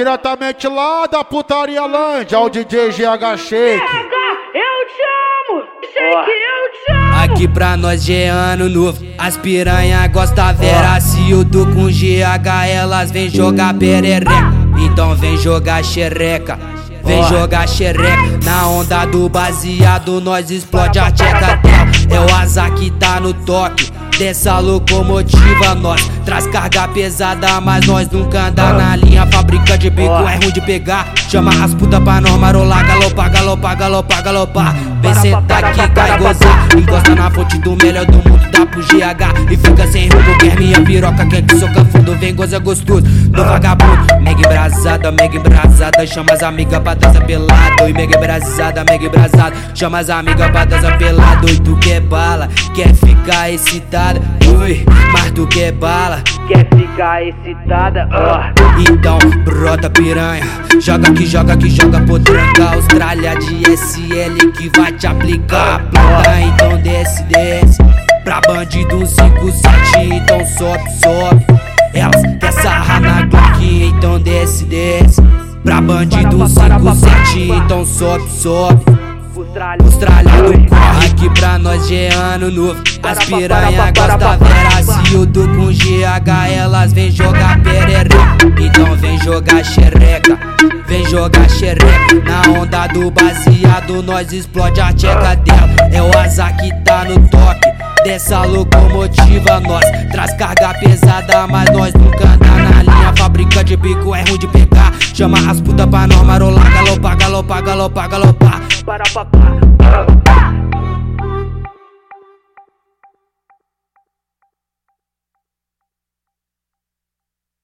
Diretamente lá da putaria Land, ao DJ GH Shake. Eu te amo, eu te amo. Aqui pra nós é ano novo, as piranha gosta vera. Cildo com GH, elas vem jogar perereca. Então vem jogar xereca Vem jogar xereca. Na onda do baseado nós explode a tcheca. dela É o asa que tá no toque Dessa locomotiva nós Traz carga pesada mas nós nunca anda na linha. Fábrica de bico é ruim de pegar. Chama as puta pra nós marolar Galopar, galopar, galopar, galopar. Vem sentar aqui, cai gozar. Encosta na fonte do melhor do mundo Dá pro GH e fica sem rumo Quer minha piroca, quer que soca fundo Vem goza gostoso. Do vagabundo Mega embrasada, mega embrasada Chama as amigas pra dança pelado. E mega embrasada, mega embrasada Chama as amigas pra dança pelado Tu quer ficar excitada? Ui, mas tu quer bala. Quer ficar excitada, ó. Então brota piranha. Joga que joga que joga por tranca. Austrália de SL que vai te aplicar. Aplica, então desce, desce. Pra bandido 57, então sobe, sobe. Elas quer sarrar na Glock, então desce, desce. Pra bandido 57, então sobe, sobe. Australiano corre ano novo. As piranha gosta vera Cildo com GH elas vem jogar perereca. Então vem jogar xereca Vem jogar xereca. Na onda do baseado nós explode a tcheca dela. É o asa que tá no toque Dessa locomotiva. Nós Traz carga pesada mas nós nunca anda na linha. Fábrica de bico é ruim de pegar. Chama as puta pra nós marolar Galopar, galopar, galopar, galopar. Para papá.